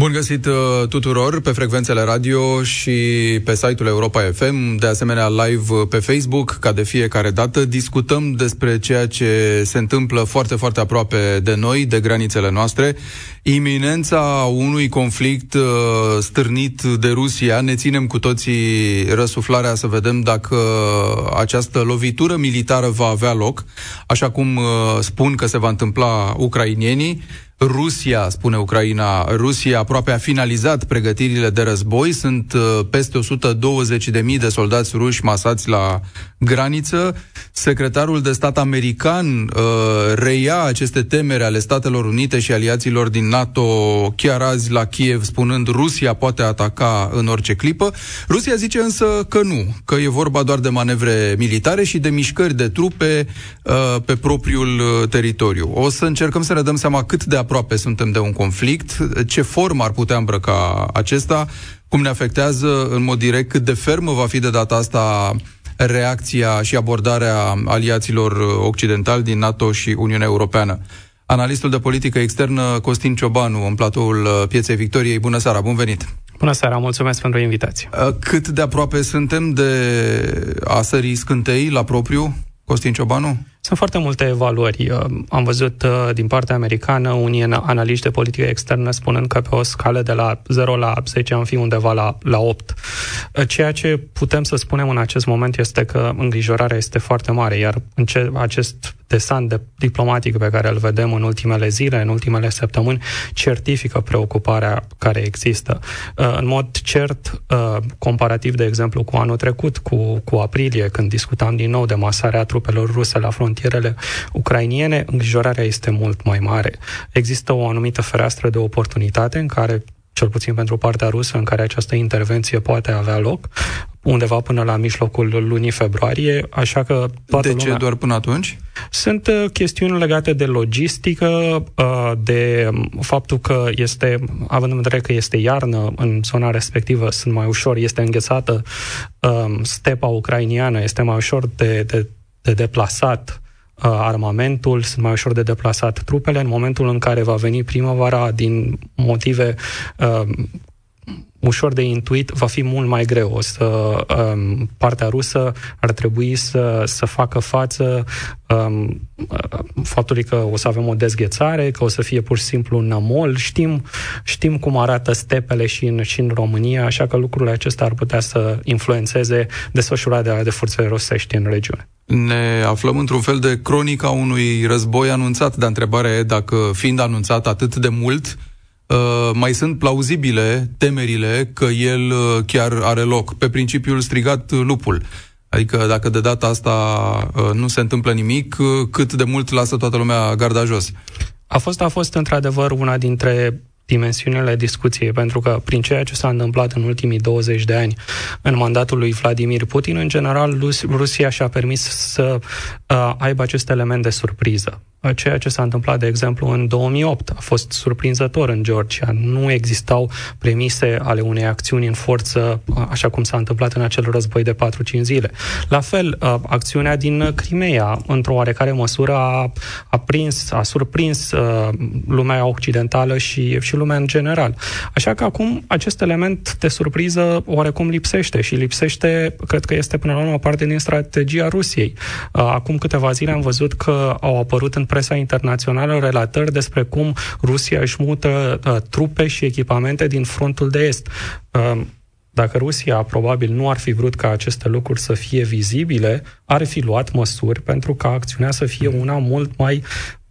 Bun găsit uh, tuturor pe frecvențele radio și pe site-ul Europa FM, de asemenea live uh, pe Facebook, ca de fiecare dată. Discutăm despre ceea ce se întâmplă foarte, foarte aproape de noi, de granițele noastre. Iminența unui conflict uh, stârnit de Rusia. Ne ținem cu toții răsuflarea să vedem dacă această lovitură militară va avea loc, așa cum uh, spun că se va întâmpla ucrainienii. Rusia, spune Ucraina, Rusia aproape a finalizat pregătirile de război. Sunt uh, peste 120.000 de soldați ruși masați la graniță. Secretarul de stat american uh, reia aceste temere ale Statelor Unite și aliaților din NATO chiar azi la Kiev, spunând Rusia poate ataca în orice clipă. Rusia zice însă că nu, că e vorba doar de manevre militare și de mișcări de trupe uh, pe propriul uh, teritoriu. O să încercăm să ne dăm seama cât de aproape suntem de un conflict, ce formă ar putea îmbrăca acesta, cum ne afectează în mod direct, cât de fermă va fi de data asta reacția și abordarea aliaților occidentali din NATO și Uniunea Europeană. Analistul de politică externă Costin Ciobanu în platoul Pieței Victoriei. Bună seara, bun venit! Bună seara, mulțumesc pentru invitație. Cât de aproape suntem de a sări scântei la propriu, Costin Ciobanu? Sunt foarte multe evaluări. Uh, am văzut uh, din partea americană unii analiști de politică externă spunând că pe o scală de la 0 la 10 am fi undeva la, la 8. Uh, ceea ce putem să spunem în acest moment este că îngrijorarea este foarte mare, iar în ce, acest desant de diplomatic pe care îl vedem în ultimele zile, în ultimele săptămâni, certifică preocuparea care există. În mod cert, comparativ, de exemplu, cu anul trecut, cu, cu aprilie, când discutam din nou de masarea trupelor ruse la front frontierele ucrainiene, îngrijorarea este mult mai mare. Există o anumită fereastră de oportunitate în care cel puțin pentru partea rusă, în care această intervenție poate avea loc, undeva până la mijlocul lunii februarie, așa că toată De ce lumea... doar până atunci? Sunt uh, chestiuni legate de logistică, uh, de um, faptul că este, având în vedere că este iarnă în zona respectivă, sunt mai ușor, este înghețată um, stepa ucrainiană, este mai ușor de, de de deplasat uh, armamentul, sunt mai ușor de deplasat trupele în momentul în care va veni primăvara din motive uh, ușor de intuit, va fi mult mai greu. O să, um, partea rusă ar trebui să, să facă față um, faptului că o să avem o dezghețare, că o să fie pur și simplu un nămol. Știm, știm cum arată stepele și în, și în România, așa că lucrurile acestea ar putea să influențeze desfășurarea de, de forțe rusești în regiune. Ne aflăm într-un fel de cronica unui război anunțat, dar întrebarea e dacă, fiind anunțat atât de mult, Uh, mai sunt plauzibile temerile că el uh, chiar are loc, pe principiul strigat lupul. Adică dacă de data asta uh, nu se întâmplă nimic, cât de mult lasă toată lumea garda jos. A fost, a fost într-adevăr una dintre dimensiunile discuției, pentru că prin ceea ce s-a întâmplat în ultimii 20 de ani în mandatul lui Vladimir Putin, în general, Rusia și-a permis să uh, aibă acest element de surpriză ceea ce s-a întâmplat, de exemplu, în 2008. A fost surprinzător în Georgia. Nu existau premise ale unei acțiuni în forță, așa cum s-a întâmplat în acel război de 4-5 zile. La fel, acțiunea din Crimea, într-o oarecare măsură, a, a prins, a surprins lumea occidentală și, și lumea în general. Așa că acum acest element de surpriză oarecum lipsește și lipsește, cred că este până la urmă parte din strategia Rusiei. Acum câteva zile am văzut că au apărut în presa internațională relatări despre cum Rusia își mută uh, trupe și echipamente din frontul de est. Uh, dacă Rusia probabil nu ar fi vrut ca aceste lucruri să fie vizibile, ar fi luat măsuri pentru ca acțiunea să fie una mult mai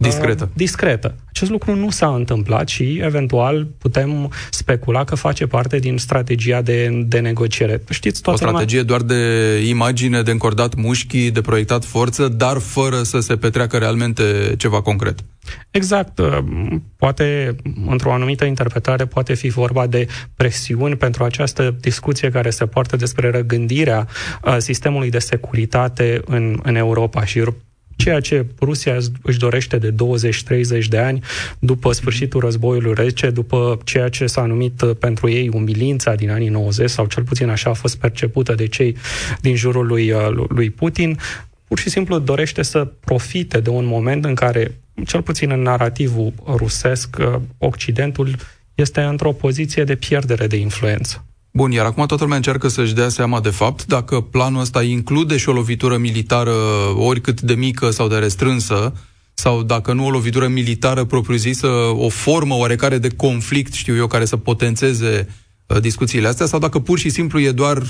discretă. Uh, discretă. Acest lucru nu s-a întâmplat și eventual putem specula că face parte din strategia de, de negociere. Știți, toată o strategie lumea... doar de imagine, de încordat mușchii, de proiectat forță, dar fără să se petreacă realmente ceva concret. Exact. Uh, poate, într-o anumită interpretare, poate fi vorba de presiuni pentru această discuție care se poartă despre răgândirea uh, sistemului de securitate în, în Europa și ceea ce Rusia își dorește de 20-30 de ani după sfârșitul războiului rece, după ceea ce s-a numit uh, pentru ei umilința din anii 90, sau cel puțin așa a fost percepută de cei din jurul lui, uh, lui Putin, pur și simplu dorește să profite de un moment în care, cel puțin în narativul rusesc, uh, Occidentul este într-o poziție de pierdere de influență. Bun, iar acum toată lumea încearcă să-și dea seama de fapt dacă planul ăsta include și o lovitură militară oricât de mică sau de restrânsă, sau dacă nu o lovitură militară propriu-zisă, o formă oarecare de conflict, știu eu, care să potențeze uh, discuțiile astea, sau dacă pur și simplu e doar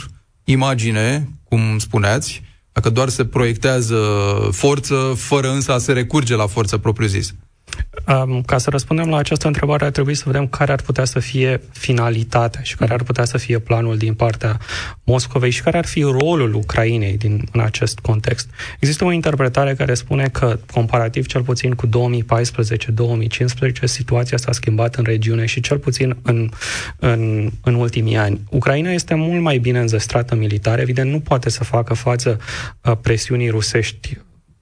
imagine, cum spuneați, dacă doar se proiectează forță, fără însă a se recurge la forță propriu-zisă. Um, ca să răspundem la această întrebare, ar trebui să vedem care ar putea să fie finalitatea și care ar putea să fie planul din partea Moscovei și care ar fi rolul Ucrainei din, în acest context. Există o interpretare care spune că, comparativ cel puțin cu 2014-2015, situația s-a schimbat în regiune și cel puțin în, în, în ultimii ani. Ucraina este mult mai bine înzestrată militar, evident nu poate să facă față uh, presiunii rusești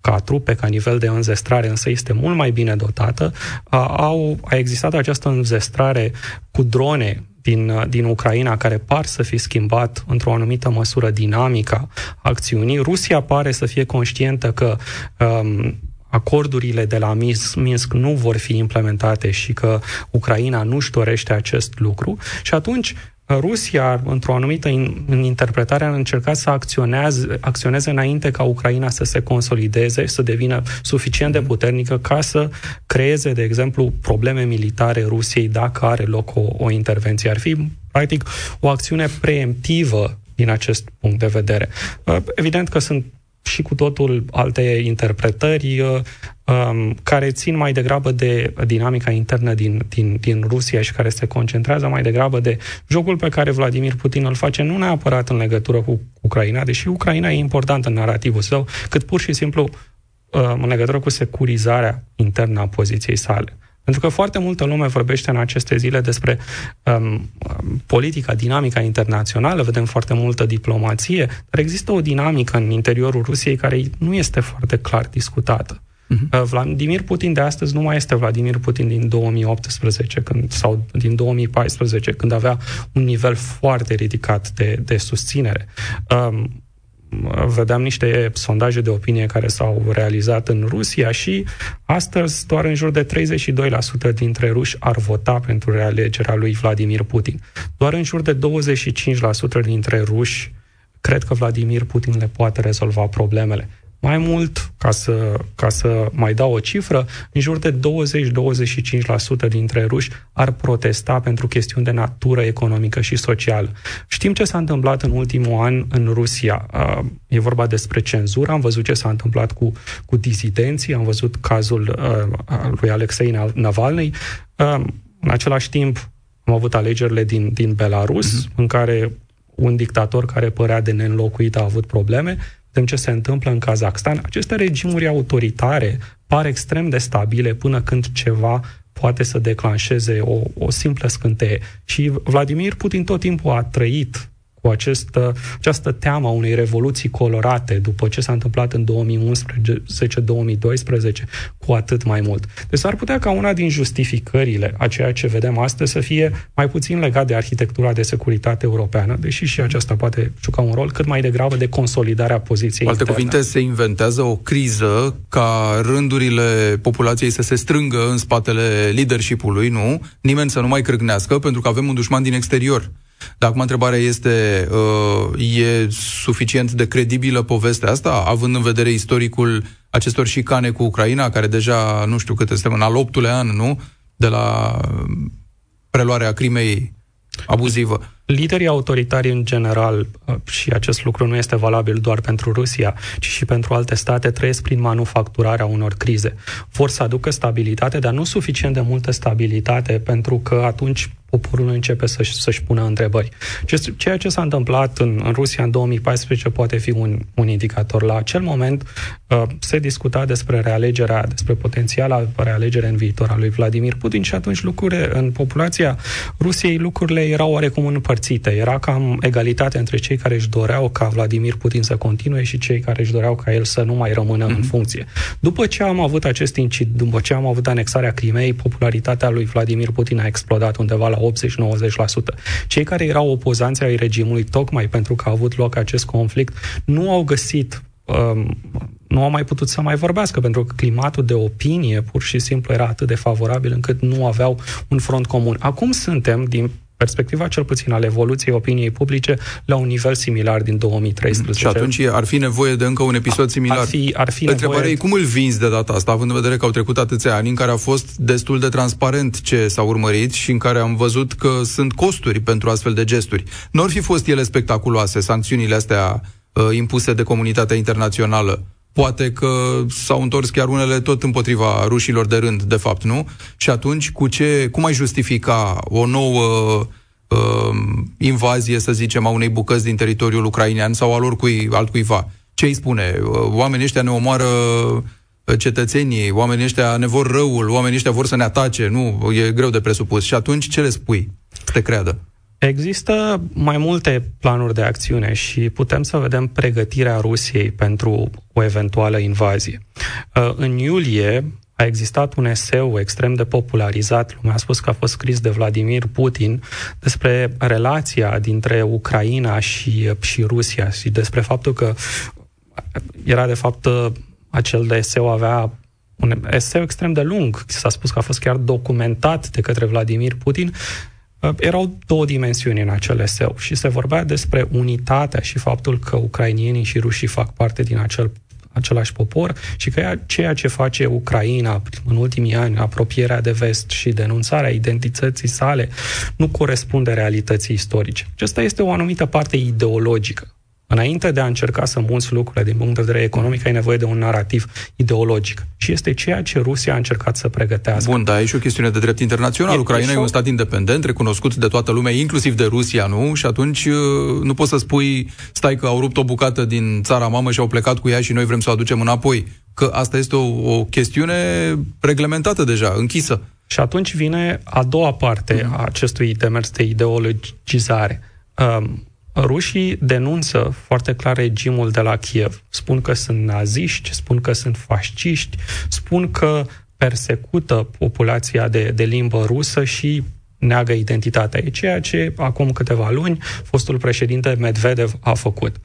ca trupe, ca nivel de înzestrare, însă este mult mai bine dotată. A, au, a existat această înzestrare cu drone din, din Ucraina, care par să fi schimbat într-o anumită măsură dinamica acțiunii. Rusia pare să fie conștientă că um, acordurile de la Minsk nu vor fi implementate și că Ucraina nu-și dorește acest lucru și atunci Rusia, într-o anumită in, în interpretare, a încercat să acționeze, acționeze înainte ca Ucraina să se consolideze, să devină suficient de puternică ca să creeze, de exemplu, probleme militare Rusiei dacă are loc o, o intervenție. Ar fi, practic, o acțiune preemptivă din acest punct de vedere. Evident că sunt și cu totul alte interpretări uh, um, care țin mai degrabă de dinamica internă din, din, din Rusia și care se concentrează mai degrabă de jocul pe care Vladimir Putin îl face nu neapărat în legătură cu Ucraina, deși Ucraina e importantă în narrativul său, cât pur și simplu uh, în legătură cu securizarea internă a poziției sale. Pentru că foarte multă lume vorbește în aceste zile despre um, politica, dinamica internațională, vedem foarte multă diplomație, dar există o dinamică în interiorul Rusiei care nu este foarte clar discutată. Uh-huh. Vladimir Putin de astăzi nu mai este Vladimir Putin din 2018 când, sau din 2014, când avea un nivel foarte ridicat de, de susținere. Um, vedeam niște sondaje de opinie care s-au realizat în Rusia și astăzi doar în jur de 32% dintre ruși ar vota pentru realegerea lui Vladimir Putin. Doar în jur de 25% dintre ruși cred că Vladimir Putin le poate rezolva problemele. Mai mult, ca să, ca să mai dau o cifră, în jur de 20-25% dintre ruși ar protesta pentru chestiuni de natură economică și socială. Știm ce s-a întâmplat în ultimul an în Rusia. E vorba despre cenzură, am văzut ce s-a întâmplat cu, cu dizidenții, am văzut cazul lui Alexei Navalny. În același timp, am avut alegerile din, din Belarus, uh-huh. în care un dictator care părea de neînlocuit a avut probleme Vedem ce se întâmplă în Kazakhstan. Aceste regimuri autoritare par extrem de stabile până când ceva poate să declanșeze o, o simplă scânteie. Și Vladimir Putin tot timpul a trăit cu această, această teamă a unei revoluții colorate după ce s-a întâmplat în 2011-2012 cu atât mai mult. Deci s-ar putea ca una din justificările a ceea ce vedem astăzi să fie mai puțin legat de arhitectura de securitate europeană, deși și aceasta poate juca un rol cât mai degrabă de consolidarea poziției Alte interne. cuvinte, se inventează o criză ca rândurile populației să se strângă în spatele leadership-ului, nu? Nimeni să nu mai crâgnească, pentru că avem un dușman din exterior. Dar acum întrebarea este, uh, e suficient de credibilă povestea asta, având în vedere istoricul acestor șicane cu Ucraina, care deja, nu știu cât este, în al optulea an, nu? De la preluarea crimei abuzivă. Liderii autoritari în general, uh, și acest lucru nu este valabil doar pentru Rusia, ci și pentru alte state, trăiesc prin manufacturarea unor crize. Vor să aducă stabilitate, dar nu suficient de multă stabilitate, pentru că atunci poporul începe să-și, să-și pună întrebări. Ceea ce s-a întâmplat în, în Rusia în 2014 poate fi un, un indicator. La acel moment uh, se discuta despre realegerea, despre potențiala realegere în viitor a lui Vladimir Putin și atunci lucrurile în populația Rusiei lucrurile erau oarecum împărțite. Era cam egalitate între cei care își doreau ca Vladimir Putin să continue și cei care își doreau ca el să nu mai rămână mm-hmm. în mhm. funcție. După ce am avut acest incid, după ce am avut anexarea Crimei, popularitatea lui Vladimir Putin a explodat undeva la 80-90%. Cei care erau opozanți ai regimului, tocmai pentru că a avut loc acest conflict, nu au găsit um, nu au mai putut să mai vorbească, pentru că climatul de opinie pur și simplu era atât de favorabil încât nu aveau un front comun. Acum suntem, din perspectiva cel puțin al evoluției opiniei publice la un nivel similar din 2013. Și atunci ar fi nevoie de încă un episod similar. Ar fi, ar fi Întrebarea nevoie... e cum îl vinzi de data asta, având în vedere că au trecut atâția ani în care a fost destul de transparent ce s-a urmărit și în care am văzut că sunt costuri pentru astfel de gesturi. Nu ar fi fost ele spectaculoase, sancțiunile astea uh, impuse de comunitatea internațională poate că s-au întors chiar unele tot împotriva rușilor de rând, de fapt, nu? Și atunci, cu ce, cum ai justifica o nouă uh, invazie, să zicem, a unei bucăți din teritoriul ucrainean sau al oricui altcuiva? Ce îi spune? Uh, oamenii ăștia ne omoară uh, cetățenii, oamenii ăștia ne vor răul, oamenii ăștia vor să ne atace, nu? E greu de presupus. Și atunci ce le spui? Să te creadă. Există mai multe planuri de acțiune și putem să vedem pregătirea Rusiei pentru o eventuală invazie. Uh, în iulie a existat un eseu extrem de popularizat, lumea a spus că a fost scris de Vladimir Putin, despre relația dintre Ucraina și, și Rusia și despre faptul că era de fapt uh, acel de eseu avea un eseu extrem de lung, s-a spus că a fost chiar documentat de către Vladimir Putin, Uh, erau două dimensiuni în acel eseu și se vorbea despre unitatea și faptul că ucrainienii și rușii fac parte din acel același popor și că ceea ce face Ucraina în ultimii ani, apropierea de vest și denunțarea identității sale, nu corespunde realității istorice. Acesta este o anumită parte ideologică Înainte de a încerca să mulți lucrurile din punct de vedere economic, ai nevoie de un narativ ideologic. Și este ceea ce Rusia a încercat să pregătească. Bun, dar e și o chestiune de drept internațional. E, Ucraina e, e un stat independent, recunoscut de toată lumea, inclusiv de Rusia, nu? Și atunci uh, nu poți să spui, stai că au rupt o bucată din țara mamă și au plecat cu ea și noi vrem să o aducem înapoi. Că asta este o, o chestiune reglementată deja, închisă. Și atunci vine a doua parte a acestui demers de ideologizare. Um, Rușii denunță foarte clar regimul de la Kiev. Spun că sunt naziști, spun că sunt fasciști, spun că persecută populația de, de limbă rusă și neagă identitatea. E ceea ce acum câteva luni fostul președinte Medvedev a făcut.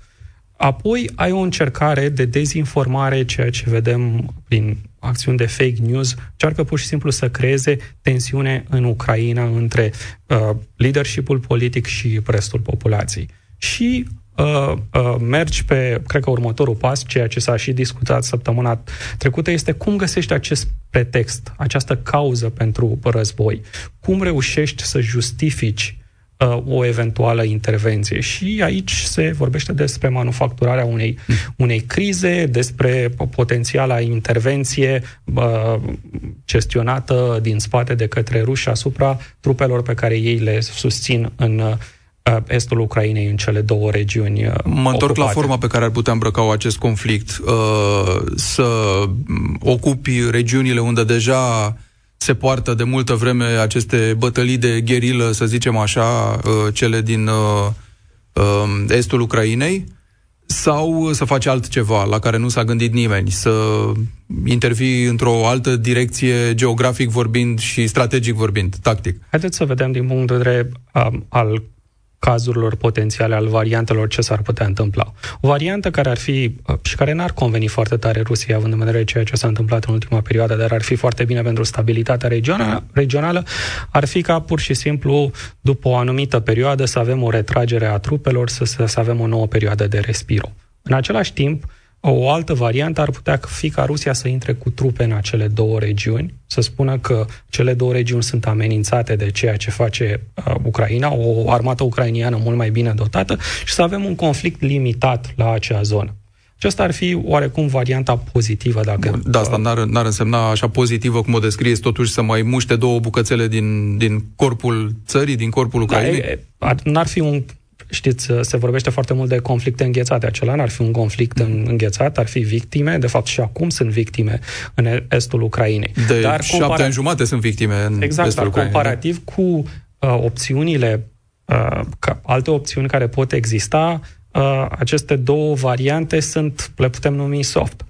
Apoi ai o încercare de dezinformare, ceea ce vedem prin acțiuni de fake news, încearcă pur și simplu să creeze tensiune în Ucraina între uh, leadershipul politic și restul populației și uh, uh, mergi pe, cred că următorul pas, ceea ce s-a și discutat săptămâna trecută, este cum găsești acest pretext, această cauză pentru război. Cum reușești să justifici uh, o eventuală intervenție. Și aici se vorbește despre manufacturarea unei, unei crize, despre potențiala intervenție uh, gestionată din spate de către ruși asupra trupelor pe care ei le susțin în uh, Uh, estul Ucrainei în cele două regiuni uh, Mă întorc ocupate. la forma pe care ar putea îmbrăca acest conflict. Uh, să ocupi regiunile unde deja se poartă de multă vreme aceste bătălii de gherilă, să zicem așa, cele din estul Ucrainei, sau să faci altceva la care nu s-a gândit nimeni, să intervii într-o altă direcție geografic vorbind și strategic vorbind, tactic. Haideți să vedem din punct de vedere um, al cazurilor potențiale, al variantelor ce s-ar putea întâmpla. O variantă care ar fi uh, și care n-ar conveni foarte tare Rusiei, având în vedere ceea ce s-a întâmplat în ultima perioadă, dar ar fi foarte bine pentru stabilitatea regională, regională ar fi ca pur și simplu, după o anumită perioadă, să avem o retragere a trupelor, să, să avem o nouă perioadă de respiro. În același timp, o altă variantă ar putea fi ca Rusia să intre cu trupe în acele două regiuni, să spună că cele două regiuni sunt amenințate de ceea ce face uh, Ucraina, o armată ucrainiană mult mai bine dotată și să avem un conflict limitat la acea zonă. Și asta ar fi oarecum varianta pozitivă. Dacă, Bun, da, asta n-ar, n-ar însemna așa pozitivă cum o descrieți, totuși să mai muște două bucățele din, din corpul țării, din corpul da, Ucrainei? Da, n-ar fi un știți, se vorbește foarte mult de conflicte înghețate. Acela n-ar fi un conflict mm. înghețat, ar fi victime. De fapt, și acum sunt victime în estul Ucrainei. De dar șapte compara... ani jumate sunt victime în exact, estul Ucrainei. comparativ cu uh, opțiunile, uh, ca, alte opțiuni care pot exista, uh, aceste două variante sunt, le putem numi soft.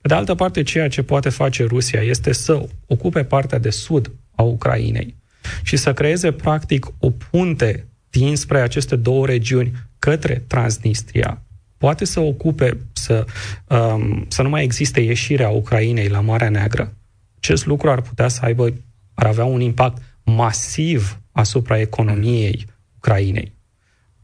Pe de altă parte, ceea ce poate face Rusia este să ocupe partea de sud a Ucrainei și să creeze, practic, o punte dinspre aceste două regiuni către Transnistria, poate să ocupe, să, um, să nu mai existe ieșirea Ucrainei la Marea Neagră, acest lucru ar putea să aibă, ar avea un impact masiv asupra economiei Ucrainei.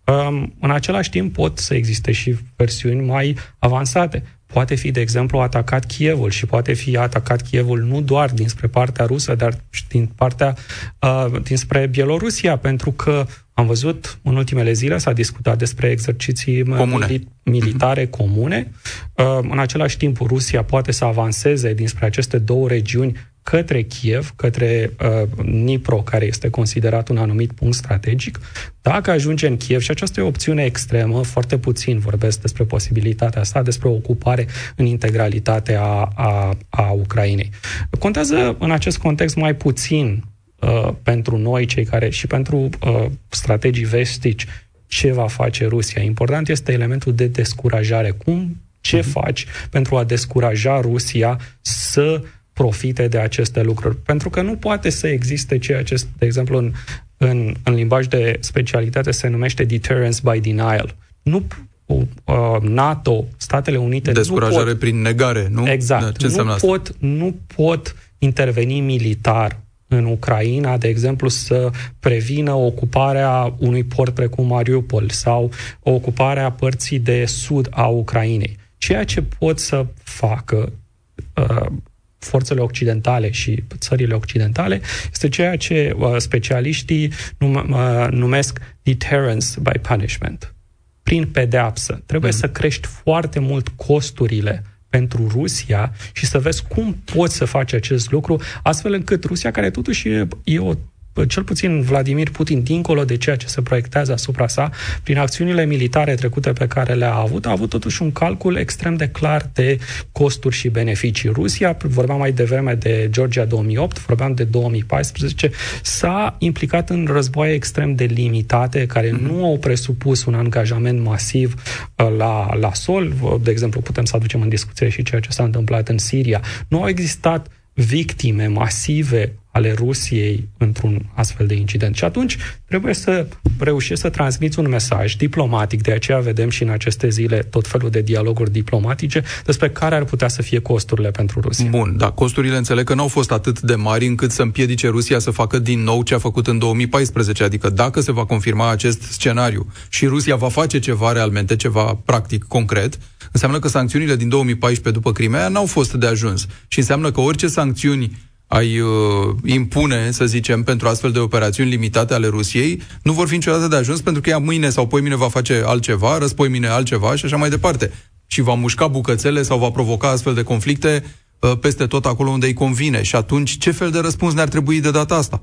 Um, în același timp pot să existe și versiuni mai avansate. Poate fi, de exemplu, atacat Kievul și poate fi atacat Kievul nu doar dinspre partea rusă, dar și din partea uh, dinspre Bielorusia, pentru că am văzut în ultimele zile s-a discutat despre exerciții comune. Mili- militare mm-hmm. comune. Uh, în același timp, Rusia poate să avanseze dinspre aceste două regiuni către Kiev, către uh, Nipro, care este considerat un anumit punct strategic. Dacă ajunge în Kiev, și aceasta e o opțiune extremă, foarte puțin vorbesc despre posibilitatea asta, despre ocupare în integralitate a, a, a Ucrainei. Contează în acest context mai puțin uh, pentru noi, cei care și pentru uh, strategii vestici, ce va face Rusia. Important este elementul de descurajare. Cum, ce uh-huh. faci pentru a descuraja Rusia să profite de aceste lucruri. Pentru că nu poate să existe ceea ce, de exemplu, în, în, în limbaj de specialitate se numește deterrence by denial. Nu uh, NATO, Statele Unite... Descurajare nu pot, prin negare, nu? Exact. Ce nu, pot, nu pot interveni militar în Ucraina, de exemplu, să prevină ocuparea unui port precum Mariupol sau ocuparea părții de sud a Ucrainei. Ceea ce pot să facă uh, forțele occidentale și țările occidentale este ceea ce uh, specialiștii num- uh, numesc deterrence by punishment. Prin pedeapsă. Trebuie mm. să crești foarte mult costurile pentru Rusia și să vezi cum poți să faci acest lucru, astfel încât Rusia, care totuși e, e o cel puțin Vladimir Putin, dincolo de ceea ce se proiectează asupra sa, prin acțiunile militare trecute pe care le-a avut, a avut totuși un calcul extrem de clar de costuri și beneficii. Rusia, vorbeam mai devreme de Georgia 2008, vorbeam de 2014, s-a implicat în războaie extrem de limitate, care mm-hmm. nu au presupus un angajament masiv uh, la, la sol. De exemplu, putem să aducem în discuție și ceea ce s-a întâmplat în Siria. Nu au existat victime masive ale Rusiei într-un astfel de incident. Și atunci trebuie să reușești să transmiți un mesaj diplomatic, de aceea vedem și în aceste zile tot felul de dialoguri diplomatice despre care ar putea să fie costurile pentru Rusia. Bun, da, costurile înțeleg că nu au fost atât de mari încât să împiedice Rusia să facă din nou ce a făcut în 2014, adică dacă se va confirma acest scenariu și Rusia va face ceva realmente, ceva practic concret, înseamnă că sancțiunile din 2014 după Crimea n-au fost de ajuns și înseamnă că orice sancțiuni ai uh, impune, să zicem, pentru astfel de operațiuni limitate ale Rusiei, nu vor fi niciodată de ajuns pentru că ea mâine sau mine va face altceva, răspoi mine altceva și așa mai departe. Și va mușca bucățele sau va provoca astfel de conflicte uh, peste tot acolo unde îi convine. Și atunci, ce fel de răspuns ne-ar trebui de data asta?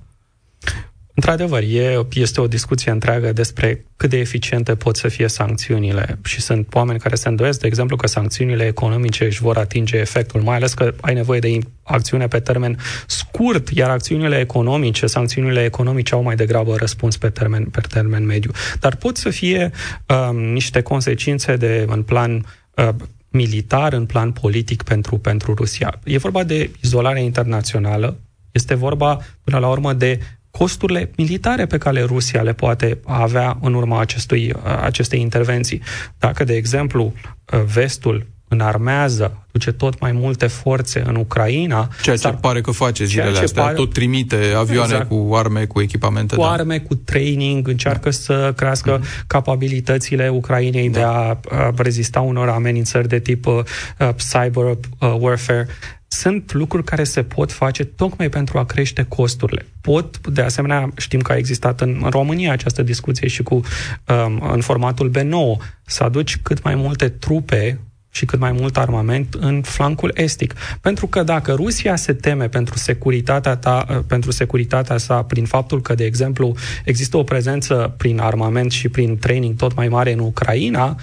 Într-adevăr, e, este o discuție întreagă despre cât de eficiente pot să fie sancțiunile și sunt oameni care se îndoiesc, de exemplu, că sancțiunile economice își vor atinge efectul, mai ales că ai nevoie de acțiune pe termen scurt, iar acțiunile economice, sancțiunile economice au mai degrabă răspuns pe termen, pe termen mediu. Dar pot să fie um, niște consecințe de, în plan uh, militar, în plan politic pentru, pentru Rusia. E vorba de izolare internațională, este vorba, până la urmă, de costurile militare pe care Rusia le poate avea în urma acestui, acestei intervenții. Dacă, de exemplu, vestul înarmează, duce tot mai multe forțe în Ucraina. Ceea ce pare că face zilele astea, pare... tot trimite avioane exact. cu arme, cu echipamente. Cu da. arme, cu training, încearcă da. să crească mm-hmm. capabilitățile Ucrainei da. de a, a rezista unor amenințări de tip uh, cyber uh, warfare sunt lucruri care se pot face tocmai pentru a crește costurile. Pot, de asemenea, știm că a existat în, în România această discuție și cu um, în formatul B9, să aduci cât mai multe trupe și cât mai mult armament în flancul estic. Pentru că dacă Rusia se teme pentru securitatea, ta, pentru securitatea sa prin faptul că, de exemplu, există o prezență prin armament și prin training tot mai mare în Ucraina,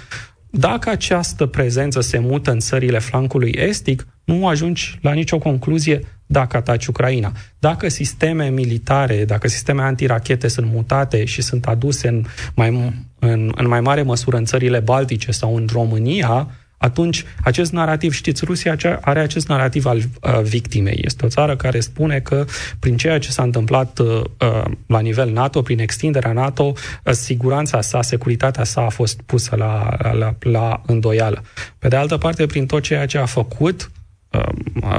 dacă această prezență se mută în țările flancului estic, nu ajungi la nicio concluzie dacă ataci Ucraina. Dacă sisteme militare, dacă sisteme antirachete sunt mutate și sunt aduse în mai, în, în mai mare măsură în țările baltice sau în România, atunci acest narativ, știți, Rusia are acest narativ al uh, victimei. Este o țară care spune că prin ceea ce s-a întâmplat uh, uh, la nivel NATO, prin extinderea NATO, uh, siguranța sa, securitatea sa a fost pusă la, la, la îndoială. Pe de altă parte, prin tot ceea ce a făcut, uh,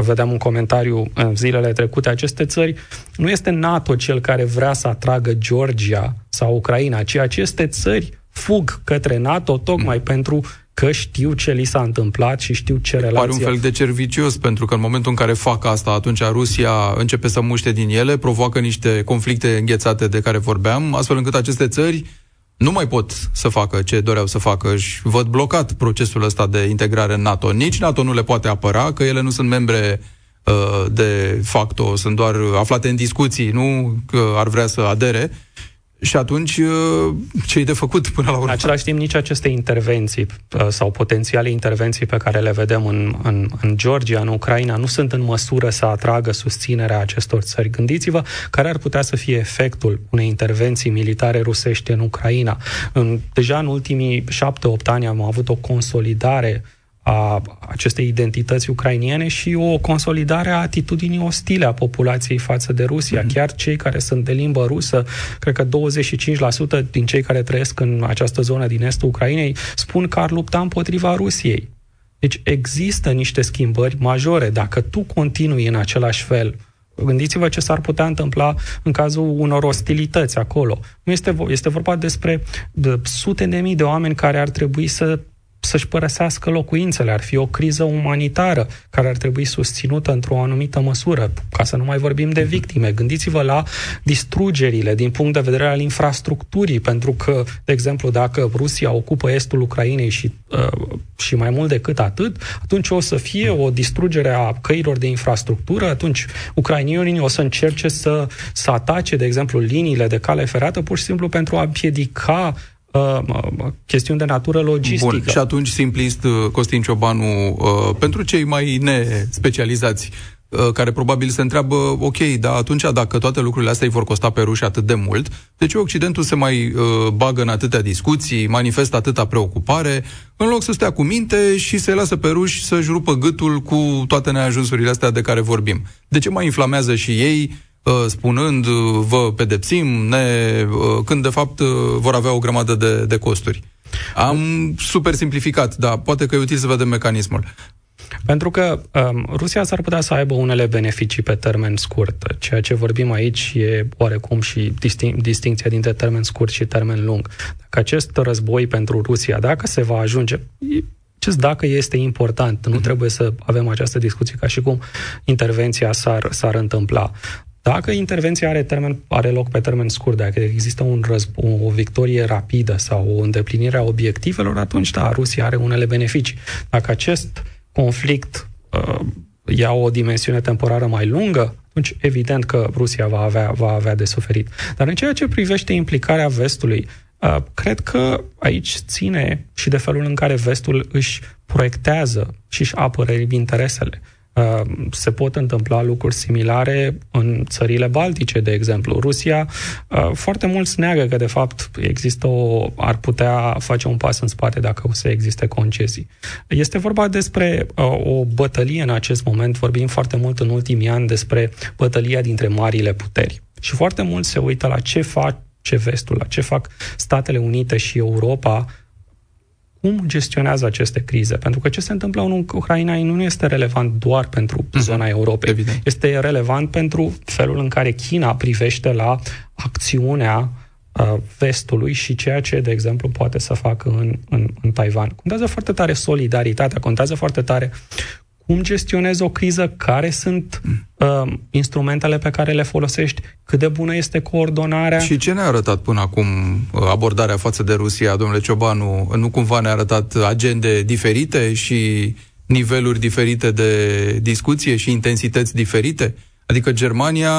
vedeam un comentariu în zilele trecute, aceste țări, nu este NATO cel care vrea să atragă Georgia sau Ucraina, ci aceste țări fug către NATO tocmai mm. pentru că știu ce li s-a întâmplat și știu ce relație... Pare un fel de cervicios, pentru că în momentul în care fac asta, atunci Rusia începe să muște din ele, provoacă niște conflicte înghețate de care vorbeam, astfel încât aceste țări nu mai pot să facă ce doreau să facă și văd blocat procesul ăsta de integrare în NATO. Nici NATO nu le poate apăra, că ele nu sunt membre uh, de facto, sunt doar aflate în discuții, nu că ar vrea să adere. Și atunci, uh, ce e de făcut până la urmă? În același timp, nici aceste intervenții uh, sau potențiale intervenții pe care le vedem în, în, în Georgia, în Ucraina, nu sunt în măsură să atragă susținerea acestor țări. Gândiți-vă care ar putea să fie efectul unei intervenții militare rusești în Ucraina. În, deja în ultimii șapte-opt ani am avut o consolidare a acestei identități ucrainiene și o consolidare a atitudinii ostile a populației față de Rusia. Mm-hmm. Chiar cei care sunt de limbă rusă, cred că 25% din cei care trăiesc în această zonă din estul Ucrainei spun că ar lupta împotriva Rusiei. Deci există niște schimbări majore. Dacă tu continui în același fel, Gândiți-vă ce s-ar putea întâmpla în cazul unor ostilități acolo. Nu este, este vorba despre de sute de mii de oameni care ar trebui să să-și părăsească locuințele. Ar fi o criză umanitară care ar trebui susținută într-o anumită măsură, ca să nu mai vorbim de victime. Gândiți-vă la distrugerile din punct de vedere al infrastructurii, pentru că, de exemplu, dacă Rusia ocupă estul Ucrainei și, uh, și mai mult decât atât, atunci o să fie o distrugere a căilor de infrastructură, atunci ucrainienii o să încerce să, să atace, de exemplu, liniile de cale ferată pur și simplu pentru a împiedica uh, chestiuni de natură logistică. Bun, și atunci, simplist, uh, Costin Ciobanu, uh, pentru cei mai nespecializați, uh, care probabil se întreabă, ok, dar atunci dacă toate lucrurile astea îi vor costa pe ruși atât de mult, de ce Occidentul se mai uh, bagă în atâtea discuții, manifestă atâta preocupare, în loc să stea cu minte și să-i lasă pe ruși să-și rupă gâtul cu toate neajunsurile astea de care vorbim? De ce mai inflamează și ei Uh, spunând uh, vă pedepsim, ne, uh, când de fapt vor avea o grămadă de, de costuri. Am super simplificat, dar poate că e util să vedem mecanismul. Pentru că um, Rusia s-ar putea să aibă unele beneficii pe termen scurt. Ceea ce vorbim aici e oarecum și distin- distinția dintre termen scurt și termen lung. Dacă acest război pentru Rusia, dacă se va ajunge, acest dacă este important, nu mm-hmm. trebuie să avem această discuție ca și cum intervenția s-ar, s-ar întâmpla. Dacă intervenția are, termen, are loc pe termen scurt, dacă există un războ- o victorie rapidă sau o îndeplinire a obiectivelor, atunci, da, Rusia are unele beneficii. Dacă acest conflict uh, ia o dimensiune temporară mai lungă, atunci evident că Rusia va avea, va avea de suferit. Dar în ceea ce privește implicarea vestului, uh, cred că aici ține și de felul în care vestul își proiectează și își apără interesele. Uh, se pot întâmpla lucruri similare în țările baltice, de exemplu. Rusia uh, foarte mulți neagă că, de fapt, există o, ar putea face un pas în spate dacă o să existe concesii. Este vorba despre uh, o bătălie în acest moment, vorbim foarte mult în ultimii ani despre bătălia dintre marile puteri. Și foarte mult se uită la ce fac ce vestul, la ce fac Statele Unite și Europa cum gestionează aceste crize. Pentru că ce se întâmplă în Ucraina nu este relevant doar pentru uh-huh. zona Europei. Evident. Este relevant pentru felul în care China privește la acțiunea uh, vestului și ceea ce, de exemplu, poate să facă în, în, în Taiwan. Contează foarte tare solidaritatea, contează foarte tare cum gestionezi o criză, care sunt uh, instrumentele pe care le folosești, cât de bună este coordonarea. Și ce ne-a arătat până acum uh, abordarea față de Rusia, domnule Ciobanu? Nu cumva ne-a arătat agende diferite și niveluri diferite de discuție și intensități diferite? Adică Germania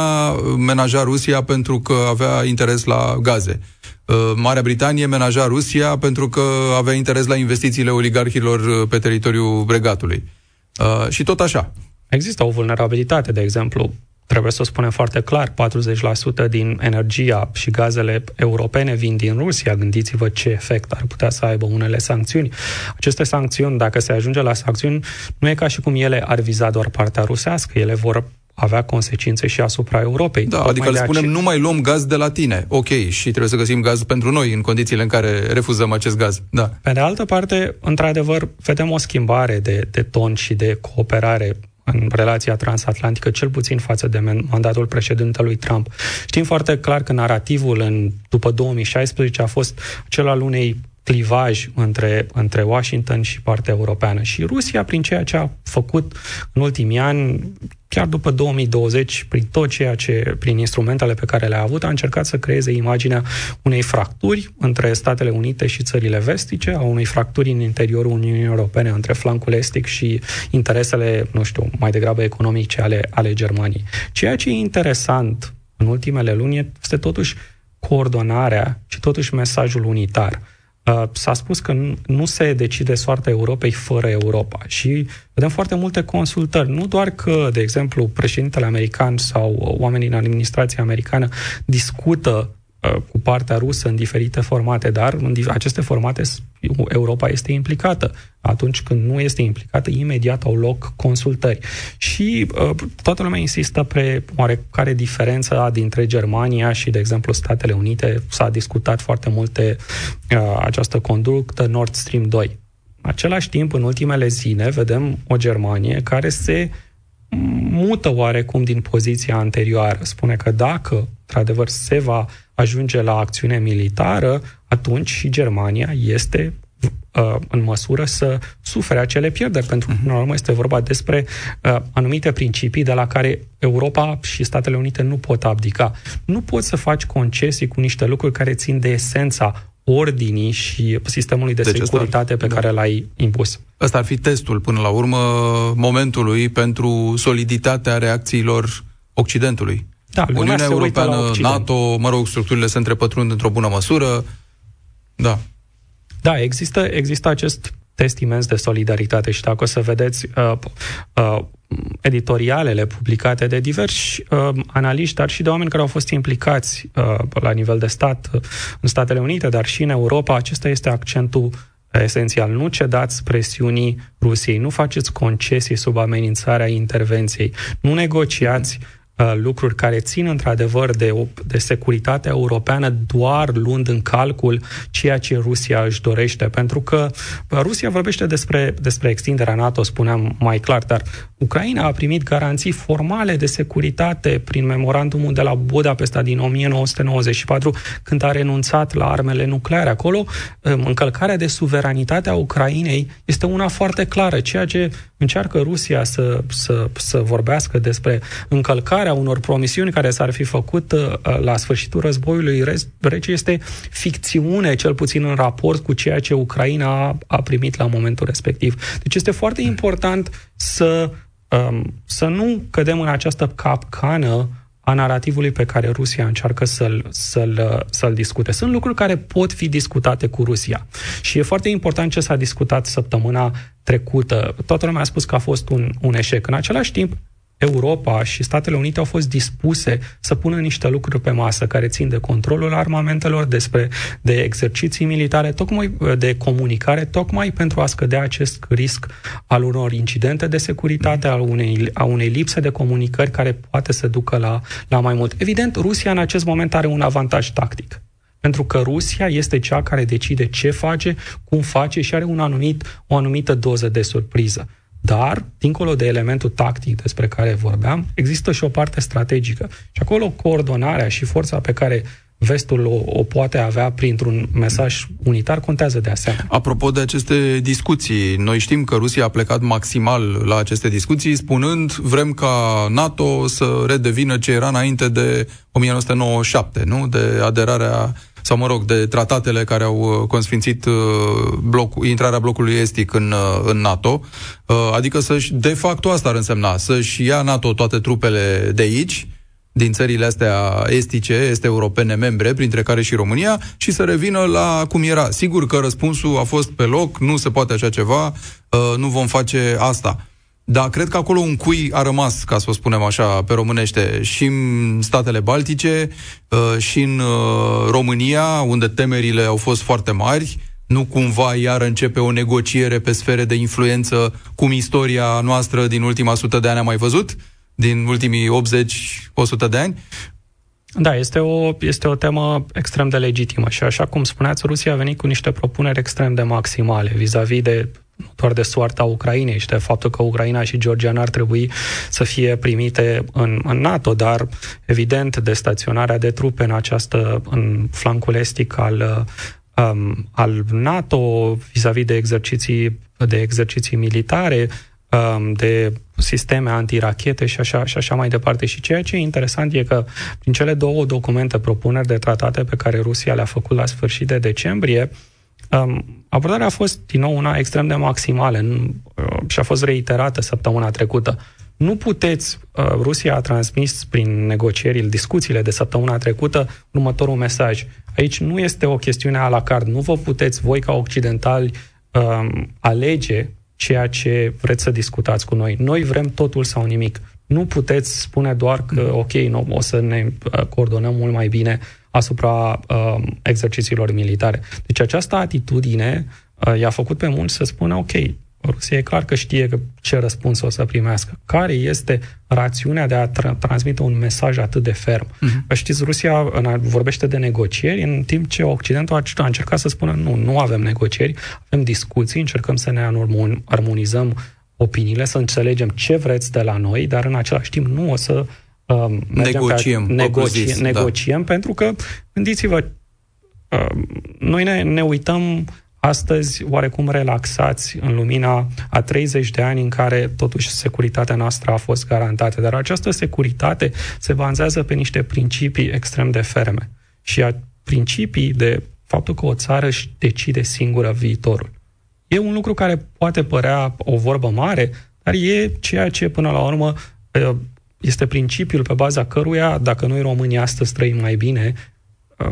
menaja Rusia pentru că avea interes la gaze. Uh, Marea Britanie menaja Rusia pentru că avea interes la investițiile oligarhilor uh, pe teritoriul bregatului. Uh, și tot așa. Există o vulnerabilitate, de exemplu, trebuie să o spunem foarte clar, 40% din energia și gazele europene vin din Rusia. Gândiți-vă ce efect ar putea să aibă unele sancțiuni. Aceste sancțiuni, dacă se ajunge la sancțiuni, nu e ca și cum ele ar viza doar partea rusească, ele vor avea consecințe și asupra Europei. Da, adică le spunem, nu mai luăm gaz de la tine. Ok, și trebuie să găsim gaz pentru noi în condițiile în care refuzăm acest gaz. Da. Pe de altă parte, într-adevăr, vedem o schimbare de, de ton și de cooperare în relația transatlantică, cel puțin față de mandatul președintelui Trump. Știm foarte clar că narativul în, după 2016 a fost cel al unei clivaj între, între Washington și partea europeană. Și Rusia, prin ceea ce a făcut în ultimii ani, chiar după 2020, prin tot ceea ce, prin instrumentele pe care le-a avut, a încercat să creeze imaginea unei fracturi între Statele Unite și țările vestice, a unei fracturi în interiorul Uniunii Europene între flancul estic și interesele, nu știu, mai degrabă economice ale, ale Germaniei. Ceea ce e interesant în ultimele luni este totuși coordonarea și totuși mesajul unitar. Uh, s-a spus că nu se decide soarta Europei fără Europa și vedem foarte multe consultări. Nu doar că, de exemplu, președintele american sau oamenii în administrația americană discută Uh, cu partea rusă în diferite formate, dar în aceste formate Europa este implicată. Atunci când nu este implicată, imediat au loc consultări. Și uh, toată lumea insistă pe oarecare diferență dintre Germania și, de exemplu, Statele Unite. S-a discutat foarte multe uh, această conductă Nord Stream 2. În același timp, în ultimele zile, vedem o Germanie care se mută oarecum din poziția anterioară. Spune că dacă, într-adevăr, se va ajunge la acțiune militară, atunci și Germania este uh, în măsură să sufere acele pierderi, pentru că, până la urmă, este vorba despre uh, anumite principii de la care Europa și Statele Unite nu pot abdica. Nu poți să faci concesii cu niște lucruri care țin de esența ordinii și sistemului de deci securitate pe da. care l-ai impus. Ăsta ar fi testul, până la urmă, momentului pentru soliditatea reacțiilor Occidentului. Da, Uniunea Europeană, NATO, mă rog, structurile se întrepătrund într-o bună măsură. Da. Da, există, există acest test imens de solidaritate și dacă o să vedeți uh, uh, editorialele publicate de diversi uh, analiști, dar și de oameni care au fost implicați uh, la nivel de stat uh, în Statele Unite, dar și în Europa, acesta este accentul esențial. Nu cedați presiunii Rusiei, nu faceți concesii sub amenințarea intervenției, nu negociați Uh, lucruri care țin într-adevăr de, de securitatea europeană, doar luând în calcul ceea ce Rusia își dorește. Pentru că uh, Rusia vorbește despre, despre extinderea NATO, spuneam mai clar, dar Ucraina a primit garanții formale de securitate prin memorandumul de la Budapesta din 1994, când a renunțat la armele nucleare. Acolo, um, încălcarea de suveranitate a Ucrainei este una foarte clară, ceea ce încearcă Rusia să, să, să vorbească despre încălcarea unor promisiuni care s-ar fi făcut uh, la sfârșitul războiului rece este ficțiune, cel puțin în raport cu ceea ce Ucraina a, a primit la momentul respectiv. Deci este foarte important să, um, să nu cădem în această capcană a narativului pe care Rusia încearcă să-l, să-l, să-l discute. Sunt lucruri care pot fi discutate cu Rusia. Și e foarte important ce s-a discutat săptămâna trecută. Toată lumea a spus că a fost un, un eșec. În același timp, Europa și Statele Unite au fost dispuse să pună niște lucruri pe masă care țin de controlul armamentelor, despre de exerciții militare, tocmai de comunicare, tocmai pentru a scădea acest risc al unor incidente de securitate, al unei, a unei lipse de comunicări care poate să ducă la, la mai mult. Evident, Rusia în acest moment are un avantaj tactic. Pentru că Rusia este cea care decide ce face, cum face și are un anumit, o anumită doză de surpriză. Dar, dincolo de elementul tactic despre care vorbeam, există și o parte strategică. Și acolo coordonarea și forța pe care vestul o, o poate avea printr-un mesaj unitar, contează de asemenea. Apropo de aceste discuții, noi știm că Rusia a plecat maximal la aceste discuții, spunând vrem ca NATO să redevină ce era înainte de 1997, nu? De aderarea sau mă rog, de tratatele care au uh, consfințit uh, bloc, intrarea blocului estic în, uh, în NATO, adică să-și, de facto asta ar însemna, să-și ia NATO toate trupele de aici, din țările astea estice, este europene membre, printre care și România, și să revină la cum era. Sigur că răspunsul a fost pe loc, nu se poate așa ceva, nu vom face asta. Da, cred că acolo un cui a rămas, ca să o spunem așa, pe românește, și în statele Baltice, uh, și în uh, România, unde temerile au fost foarte mari, nu cumva iar începe o negociere pe sfere de influență, cum istoria noastră din ultima sută de ani a mai văzut, din ultimii 80-100 de ani. Da, este o, este o temă extrem de legitimă și așa cum spuneați, Rusia a venit cu niște propuneri extrem de maximale vis-a-vis de nu doar de soarta Ucrainei și de faptul că Ucraina și Georgia n-ar trebui să fie primite în, în NATO, dar evident de staționarea de trupe în această, în flancul estic al, um, al NATO vis-a-vis de exerciții, de exerciții militare, um, de sisteme antirachete și așa, și așa mai departe. Și ceea ce e interesant e că prin cele două documente, propuneri de tratate pe care Rusia le-a făcut la sfârșit de decembrie, um, Abordarea a fost, din nou, una extrem de maximală uh, și a fost reiterată săptămâna trecută. Nu puteți, uh, Rusia a transmis prin negocierile, discuțiile de săptămâna trecută, următorul mesaj. Aici nu este o chestiune a la card. Nu vă puteți, voi ca occidentali, um, alege ceea ce vreți să discutați cu noi. Noi vrem totul sau nimic. Nu puteți spune doar că, ok, nu, o să ne uh, coordonăm mult mai bine asupra uh, exercițiilor militare. Deci această atitudine uh, i-a făcut pe mulți să spună, ok, Rusia e clar că știe că ce răspuns o să primească. Care este rațiunea de a tra- transmite un mesaj atât de ferm? Uh-huh. Știți, Rusia în, vorbește de negocieri, în timp ce Occidentul a, a încercat să spună nu, nu avem negocieri, avem discuții, încercăm să ne armonizăm opiniile, să înțelegem ce vreți de la noi, dar în același timp nu o să uh, negociem, pe, negoci, zis, da. negociem da. pentru că, gândiți-vă, uh, noi ne, ne uităm astăzi oarecum relaxați în lumina a 30 de ani în care totuși securitatea noastră a fost garantată. Dar această securitate se bazează pe niște principii extrem de ferme și a principii de faptul că o țară își decide singură viitorul. E un lucru care poate părea o vorbă mare, dar e ceea ce până la urmă uh, este principiul pe baza căruia, dacă noi românii astăzi trăim mai bine, uh,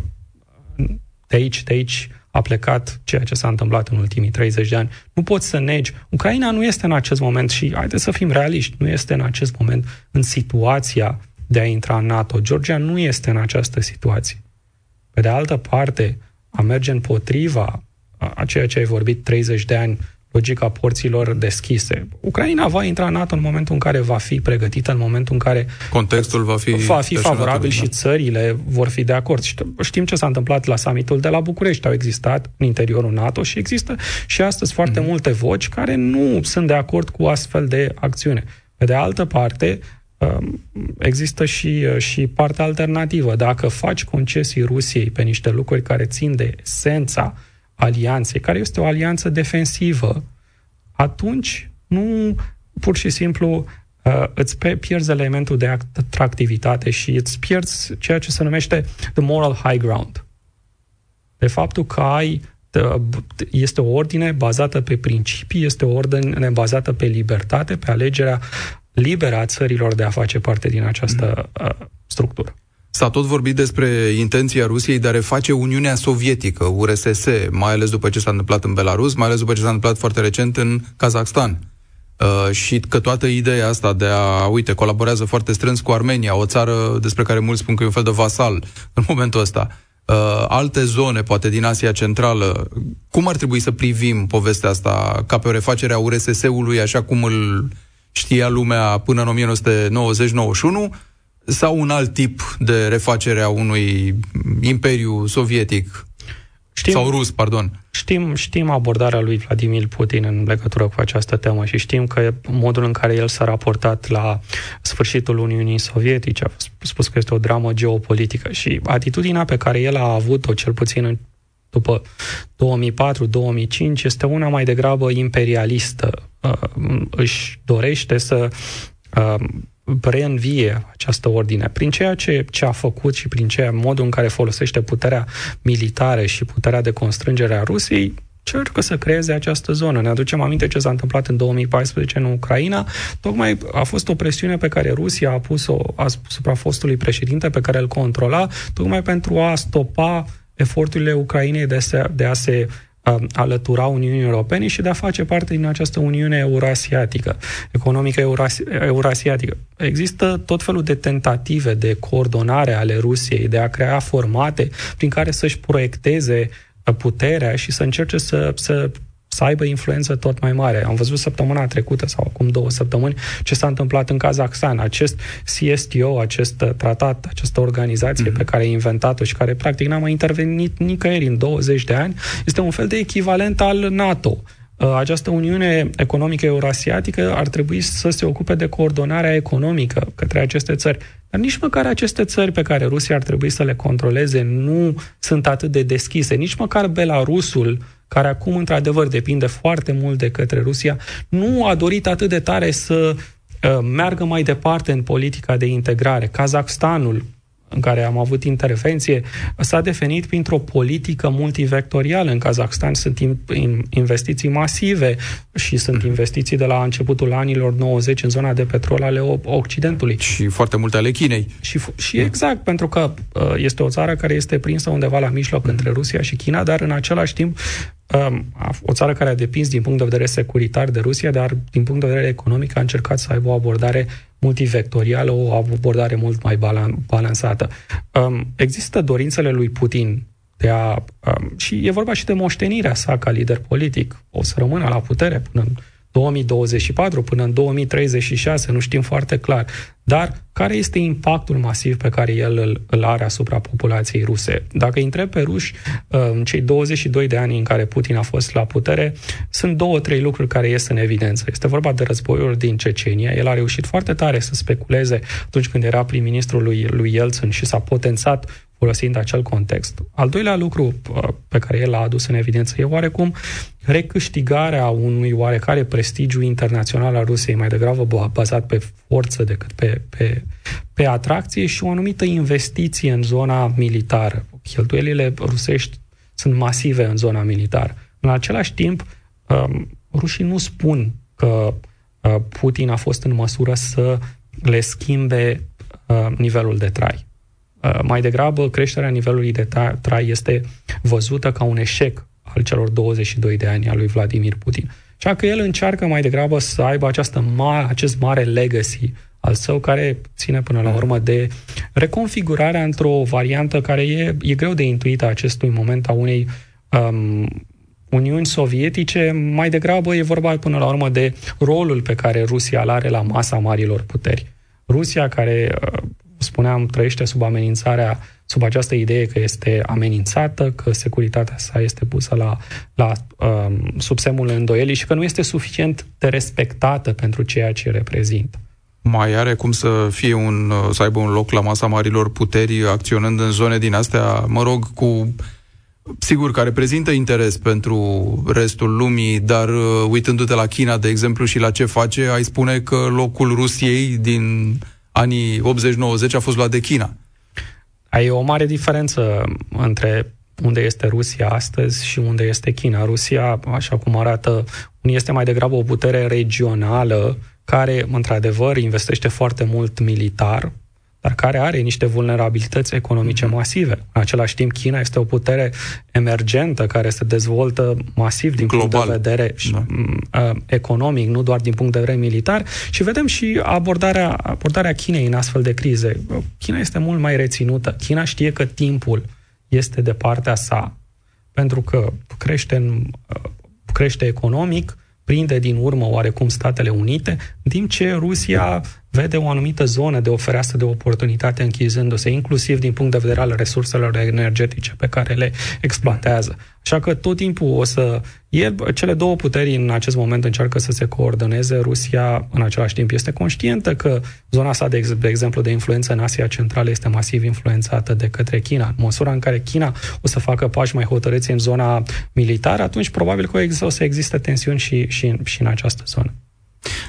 de aici, de aici a plecat ceea ce s-a întâmplat în ultimii 30 de ani. Nu poți să negi. Ucraina nu este în acest moment și, haideți să fim realiști, nu este în acest moment în situația de a intra în NATO. Georgia nu este în această situație. Pe de altă parte, a merge împotriva a ceea ce ai vorbit 30 de ani logica porților deschise. Ucraina va intra în NATO în momentul în care va fi pregătită, în momentul în care contextul va fi, va fi favorabil da. și țările vor fi de acord. Știm ce s-a întâmplat la summitul de la București. Au existat în interiorul NATO și există și astăzi foarte mm. multe voci care nu sunt de acord cu astfel de acțiune. Pe de altă parte, um, există și, și partea alternativă. Dacă faci concesii Rusiei pe niște lucruri care țin de esența alianței, care este o alianță defensivă, atunci nu pur și simplu uh, îți pierzi elementul de atractivitate și îți pierzi ceea ce se numește the moral high ground. De faptul că ai este o ordine bazată pe principii, este o ordine bazată pe libertate, pe alegerea liberă a țărilor de a face parte din această uh, structură. S-a tot vorbit despre intenția Rusiei de a reface Uniunea Sovietică, URSS, mai ales după ce s-a întâmplat în Belarus, mai ales după ce s-a întâmplat foarte recent în Kazakhstan. Uh, și că toată ideea asta de a, uite, colaborează foarte strâns cu Armenia, o țară despre care mulți spun că e un fel de vasal în momentul ăsta. Uh, alte zone, poate din Asia Centrală. Cum ar trebui să privim povestea asta ca pe o refacere a URSS-ului așa cum îl știa lumea până în 1990-91 sau un alt tip de refacere a unui imperiu sovietic Știm, sau rus, pardon? Știm, știm abordarea lui Vladimir Putin în legătură cu această temă și știm că modul în care el s-a raportat la sfârșitul Uniunii Sovietice a spus că este o dramă geopolitică și atitudinea pe care el a avut-o, cel puțin în după 2004-2005 este una mai degrabă imperialistă. Uh, își dorește să uh, reînvie această ordine prin ceea ce, ce a făcut și prin ceea modul în care folosește puterea militară și puterea de constrângere a Rusiei, cercă să creeze această zonă. Ne aducem aminte ce s-a întâmplat în 2014 în Ucraina. Tocmai a fost o presiune pe care Rusia a pus-o asupra fostului președinte pe care îl controla, tocmai pentru a stopa eforturile Ucrainei de, se, de a se alătura Uniunii Europene și de a face parte din această Uniune Eurasiatică, economică eurasi- eurasiatică. Există tot felul de tentative de coordonare ale Rusiei, de a crea formate prin care să-și proiecteze puterea și să încerce să, să să aibă influență tot mai mare. Am văzut săptămâna trecută sau acum două săptămâni ce s-a întâmplat în Kazakhstan. Acest CSTO, acest tratat, această organizație mm-hmm. pe care a inventat-o și care practic n-a mai intervenit nicăieri în 20 de ani, este un fel de echivalent al NATO. Uh, această Uniune Economică Eurasiatică ar trebui să se ocupe de coordonarea economică către aceste țări. Dar nici măcar aceste țări pe care Rusia ar trebui să le controleze nu sunt atât de deschise. Nici măcar Belarusul, care acum într-adevăr depinde foarte mult de către Rusia, nu a dorit atât de tare să uh, meargă mai departe în politica de integrare. Kazakhstanul, în care am avut intervenție, s-a definit printr-o politică multivectorială. În Kazakhstan sunt investiții masive și sunt mhm. investiții de la începutul anilor 90 în zona de petrol ale Occidentului. Și foarte multe ale Chinei. Și, și exact, pentru că uh, este o țară care este prinsă undeva la mijloc între Rusia și China, dar în același timp um, o țară care a depins din punct de vedere securitar de Rusia, dar din punct de vedere economic a încercat să aibă o abordare multivectorială, o abordare mult mai balansată. Um, există dorințele lui Putin de a... Um, și e vorba și de moștenirea sa ca lider politic. O să rămână la putere până în 2024 până în 2036, nu știm foarte clar. Dar care este impactul masiv pe care el îl, îl are asupra populației ruse? Dacă îi întreb pe ruși, uh, în cei 22 de ani în care Putin a fost la putere, sunt două, trei lucruri care ies în evidență. Este vorba de războiul din Cecenia. El a reușit foarte tare să speculeze atunci când era prim-ministrul lui, lui Yeltsin și s-a potențat folosind acel context. Al doilea lucru uh, pe care el l-a adus în evidență e oarecum recâștigarea unui oarecare prestigiu internațional al Rusiei, mai degrabă bazat pe forță decât pe, pe, pe atracție și o anumită investiție în zona militară. Cheltuielile rusești sunt masive în zona militară. În același timp, um, rușii nu spun că uh, Putin a fost în măsură să le schimbe uh, nivelul de trai. Uh, mai degrabă, creșterea nivelului de trai este văzută ca un eșec al celor 22 de ani al lui Vladimir Putin. Așa că el încearcă mai degrabă să aibă această ma- acest mare legacy al său, care ține până la urmă de reconfigurarea într-o variantă care e, e greu de intuită acestui moment a unei um, Uniuni Sovietice, mai degrabă e vorba până la urmă de rolul pe care Rusia îl are la masa marilor puteri. Rusia, care uh, spuneam, trăiește sub amenințarea, sub această idee că este amenințată, că securitatea sa este pusă la, la um, sub semnul îndoielii și că nu este suficient de respectată pentru ceea ce reprezintă. Mai are cum să fie un, să aibă un loc la masa marilor puteri acționând în zone din astea, mă rog, cu Sigur că reprezintă interes pentru restul lumii, dar uh, uitându-te la China, de exemplu, și la ce face, ai spune că locul Rusiei din anii 80-90 a fost luat de China. Ai o mare diferență între unde este Rusia astăzi și unde este China. Rusia, așa cum arată, este mai degrabă o putere regională care, într-adevăr, investește foarte mult militar, dar care are niște vulnerabilități economice mhm. masive. În același timp, China este o putere emergentă care se dezvoltă masiv din Global. punct de vedere da. Uh, economic, nu doar din punct de vedere militar, și vedem și abordarea, abordarea Chinei în astfel de crize. China este mult mai reținută. China știe că timpul este de partea sa, pentru că crește, în, uh, crește economic, prinde din urmă oarecum Statele Unite, în timp ce Rusia vede o anumită zonă de o fereastră de oportunitate închizându-se, inclusiv din punct de vedere al resurselor energetice pe care le exploatează. Așa că tot timpul o să... El, cele două puteri în acest moment încearcă să se coordoneze. Rusia, în același timp, este conștientă că zona asta, de, de exemplu, de influență în Asia Centrală este masiv influențată de către China. În măsura în care China o să facă pași mai hotărâți în zona militară, atunci probabil că o să existe tensiuni și, și, și în această zonă.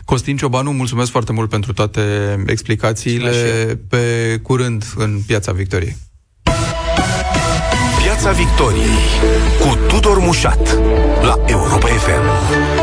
Costin Ciobanu, mulțumesc foarte mult pentru toate explicațiile. Pe curând în Piața Victoriei. Piața Victoriei cu Tudor Mușat la Europa FM.